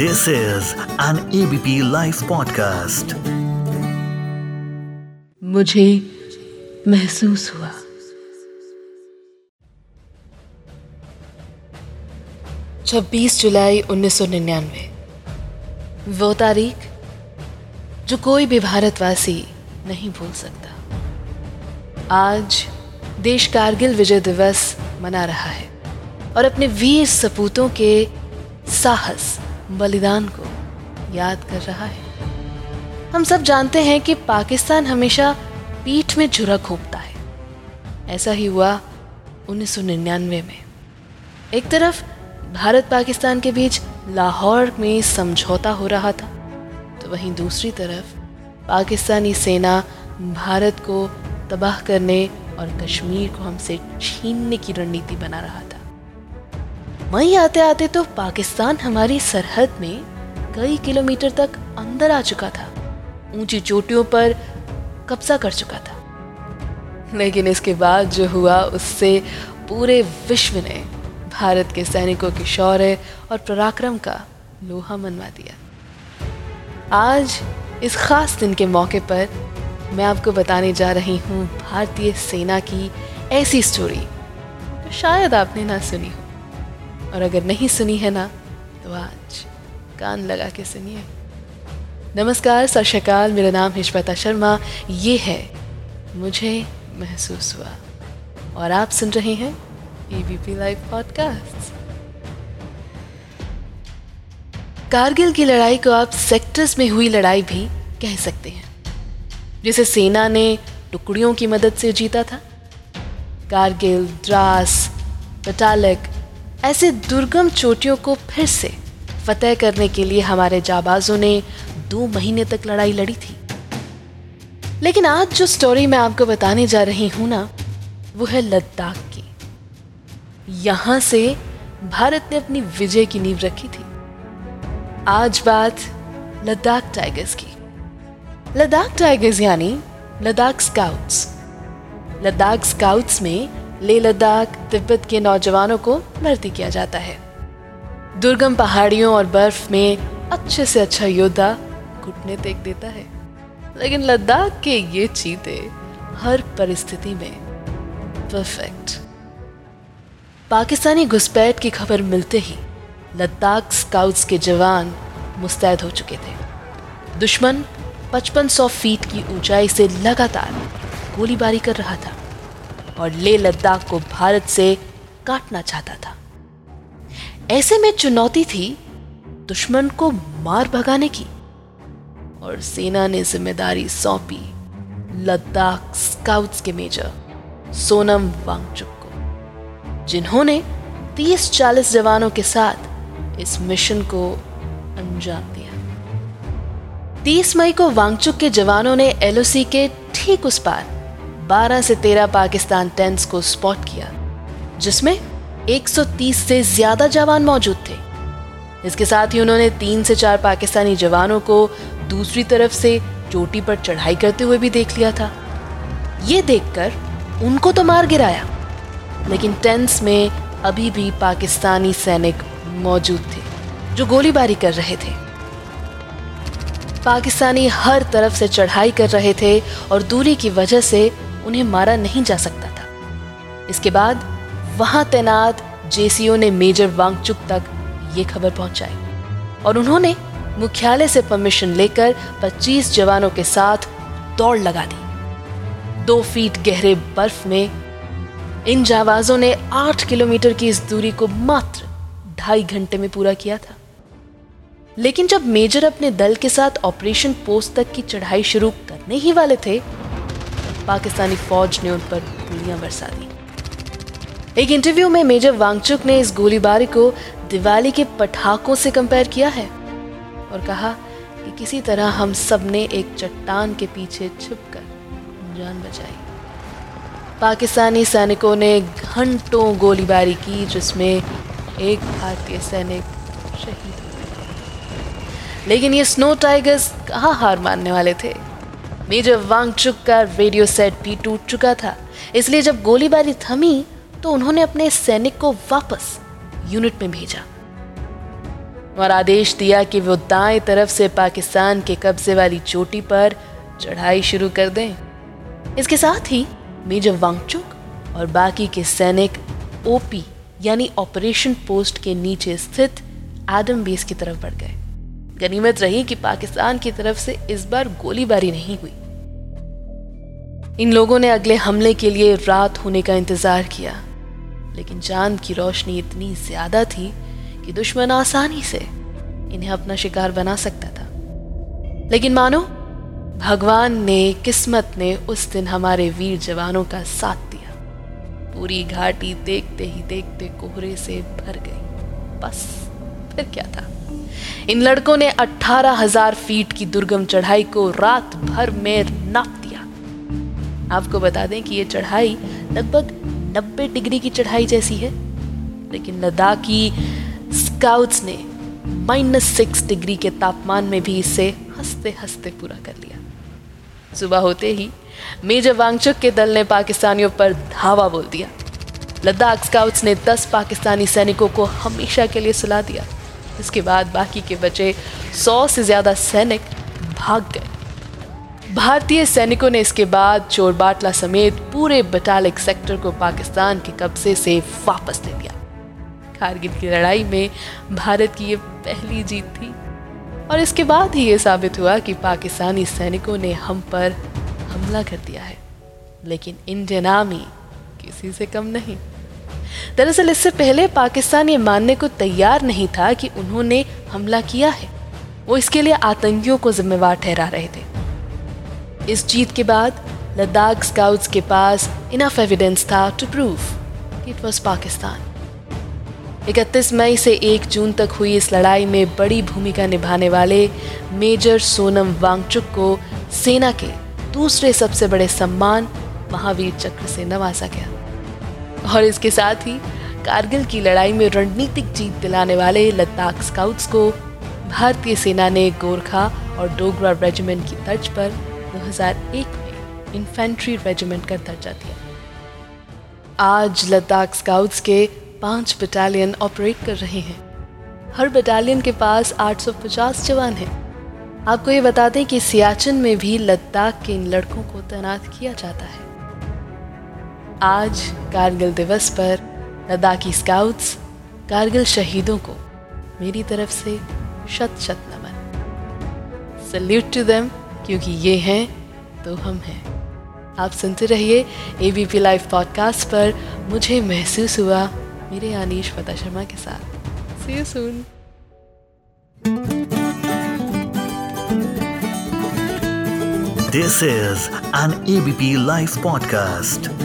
This is an ABP Life podcast. मुझे महसूस हुआ। छब्बीस जुलाई 1999 वो तारीख जो कोई भी भारतवासी नहीं भूल सकता। आज देश कारगिल विजय दिवस मना रहा है और अपने वीर सपूतों के साहस बलिदान को याद कर रहा है। हम सब जानते हैं कि पाकिस्तान हमेशा पीठ में झुरा घोंपता है। ऐसा ही हुआ 1999 में। एक तरफ़, भारत पाकिस्तान के बीच लाहौर में समझौता हो रहा था तो वहीं दूसरी तरफ़, पाकिस्तानी सेना भारत को तबाह करने और कश्मीर को हमसे छीनने की रणनीति बना रहा था। वहीं आते आते तो पाकिस्तान हमारी सरहद में कई किलोमीटर तक अंदर आ चुका था। ऊँची चोटियों पर कब्जा कर चुका था। लेकिन इसके बाद जो हुआ, उससे पूरे विश्व ने भारत के सैनिकों के शौर्य और पराक्रम का लोहा मनवा दिया। आज, इस खास दिन के मौके पर मैं आपको बताने जा रही हूँ भारतीय सेना की ऐसी स्टोरी तो शायद आपने ना सुनी हो। और अगर नहीं सुनी है ना तो आज कान लगा के सुनिए। नमस्कार, सत मेरा नाम है श्वेता शर्मा। ये है मुझे महसूस हुआ। और आप सुन रहे हैं एबीपी लाइव पॉडकास्ट कारगिल की लड़ाई को आप सेक्टर्स में हुई लड़ाई भी कह सकते हैं। जिसे सेना ने टुकड़ियों की मदद से जीता था। कारगिल, द्रास, पटालक ऐसे दुर्गम चोटियों को फिर से फतेह करने के लिए हमारे जाबाजों ने दो महीने तक लड़ाई लड़ी थी। लेकिन आज जो स्टोरी मैं आपको बताने जा रही हूँ ना, वो है लद्दाख की। यहाँ से भारत ने अपनी विजय की नींव रखी थी। आज बात लद्दाख टाइगर्स की। लद्दाख टाइगर्स यानी लद्दाख स्काउट्स लद्दाख स्काउट्स में ले लद्दाख तिब्बत के नौजवानों को भर्ती किया जाता है। दुर्गम पहाड़ियों और बर्फ़ में अच्छे से अच्छा योद्धा घुटने तेक देता है। लेकिन लद्दाख के ये चीते हर परिस्थिति में परफेक्ट पाकिस्तानी घुसपैठ की खबर मिलते ही लद्दाख स्काउट्स के जवान मुस्तैद हो चुके थे। दुश्मन 5500 फीट की ऊंचाई से लगातार गोलीबारी कर रहा था। और ले लद्दाख को भारत से काटना चाहता था। ऐसे में चुनौती थी दुश्मन को मार भगाने की और सेना ने ज़िम्मेदारी सौंपी लद्दाख स्काउट्स के मेजर सोनम वांगचुक को, जिन्होंने 30-40 जवानों के साथ इस मिशन को अंजाम दिया। 30 मई को वांगचुक के जवानों ने एलओसी के ठीक उस पार 12 से 13 पाकिस्तान टेंट्स को स्पॉट किया, जिसमें 130 से ज़्यादा जवान मौजूद थे। इसके साथ ही उन्होंने तीन से चार पाकिस्तानी जवानों को दूसरी तरफ़ से चोटी पर चढ़ाई करते हुए भी देख लिया था। ये देखकर उनको तो मार गिराया, लेकिन टेंट्स में अभी भी पाकिस्तानी सैनिक मौजूद थे, जो गोलीबारी कर रहे थे। पाकिस्तानी हर तरफ़ से चढ़ाई कर रहे थे और दूरी की वजह से उन्हें मारा नहीं जा सकता था। इसके बाद, वहाँ तैनात जेसीओ ने मेजर वांगचुक तक ये खबर पहुंचाई और उन्होंने मुख्यालय से परमिशन लेकर 25 जवानों के साथ दौड़ लगा दी। दो फीट गहरे बर्फ़ में इन जावाजों ने आठ किलोमीटर की इस दूरी को मात्र ढाई घंटे में पूरा किया था। लेकिन जब मेजर अपने दल के साथ ऑपरेशन पोस्ट तक की चढ़ाई शुरू करने ही वाले थे पाकिस्तानी फौज ने उन पर गोलियाँ बरसा दी। एक इंटरव्यू में मेजर वांगचुक ने इस गोलीबारी को दिवाली के पटाखों से कंपेयर किया है और कहा कि किसी तरह हम सबने एक चट्टान के पीछे छुपकर जान बचाई। पाकिस्तानी सैनिकों ने घंटों गोलीबारी की जिसमें एक भारतीय सैनिक शहीद हुए लेकिन ये स्नो टाइगर्स कहाँ हार मानने वाले थे? मेजर वांगचुक का रेडियो सेट भी टूट चुका था। इसलिए जब गोलीबारी थमी तो उन्होंने अपने सैनिक को वापस यूनिट में भेजा। और आदेश दिया कि वो दाएँ तरफ़ से पाकिस्तान के कब्जे वाली चोटी पर चढ़ाई शुरू कर दें। इसके साथ ही मेजर वांगचुक और बाकी के सैनिक ओपी, यानी ऑपरेशन पोस्ट के नीचे स्थित एडम बेस की तरफ़ बढ़ गए। गनीमत रही कि पाकिस्तान की तरफ़ से इस बार गोलीबारी नहीं हुई। इन लोगों ने अगले हमले के लिए रात होने का इंतज़ार किया, लेकिन चाँद की रोशनी इतनी ज़्यादा थी कि दुश्मन आसानी से इन्हें अपना शिकार बना सकता था। लेकिन मानो, भगवान ने, किस्मत ने उस दिन हमारे वीर जवानों का साथ दिया। पूरी घाटी देखते ही देखते कोहरे से भर गई। बस, फिर क्या था? इन लड़कों ने अठारह हज़ार फीट की दुर्गम चढ़ाई को रात भर में नाप दिया। आपको बता दें कि यह चढ़ाई लगभग 90 डिग्री की चढ़ाई जैसी है, लेकिन लद्दाखी स्काउट्स ने माइनस सिक्स डिग्री के तापमान में भी इसे हँसते हँसते पूरा कर लिया। सुबह होते ही मेजर वांगचुक के दल ने पाकिस्तानियों पर धावा बोल दिया। लद्दाख स्काउट्स ने 10 पाकिस्तानी सैनिकों को हमेशा के लिए सुला दिया। इसके बाद बाकी के बचे सौ से ज़्यादा सैनिक भाग गए। भारतीय सैनिकों ने इसके बाद चोरबाटला समेत पूरे बटालिक सेक्टर को पाकिस्तान के कब्जे से वापस ले लिया। कारगिल की लड़ाई में भारत की ये पहली जीत थी। और इसके बाद ही ये साबित हुआ कि पाकिस्तानी सैनिकों ने हम पर हमला कर दिया है। लेकिन इंडियन आर्मी किसी से कम नहीं। दरअसल इससे पहले पाकिस्तान ये मानने को तैयार नहीं था कि उन्होंने हमला किया है। वो इसके लिए आतंकियों को जिम्मेवार ठहरा रहे थे। इस जीत के बाद लद्दाख स्काउट्स के पास इनफ एविडेंस था to prove it was Pakistan. 31 मई से 1 जून तक हुई इस लड़ाई में बड़ी भूमिका निभाने वाले मेजर सोनम वांगचुक को सेना के दूसरे सबसे बड़े सम्मान महावीर चक्र से नवाजा गया। और इसके साथ ही कारगिल की लड़ाई में रणनीतिक जीत दिलाने वाले लद्दाख स्काउट्स को भारतीय सेना ने गोरखा और डोगरा रेजिमेंट की तर्ज पर 2001 में इन्फेंट्री रेजिमेंट का दर्जा दिया। आज लद्दाख स्काउट्स के पाँच बटालियन ऑपरेट कर रहे हैं। हर बटालियन के पास 850 जवान हैं। आपको ये बता दें कि सियाचिन में भी लद्दाख के इन लड़कों को तैनात किया जाता है। आज कारगिल दिवस पर लद्दाखी स्काउट्स कारगिल शहीदों को मेरी तरफ़ से शत शत नमन। सल्यूट टू देम क्योंकि ये हैं तो हम हैं। आप सुनते रहिए एबीपी लाइव पॉडकास्ट पर मुझे महसूस हुआ मेरे आनीश फता शर्मा के साथ। See you soon This is an ABP Life podcast.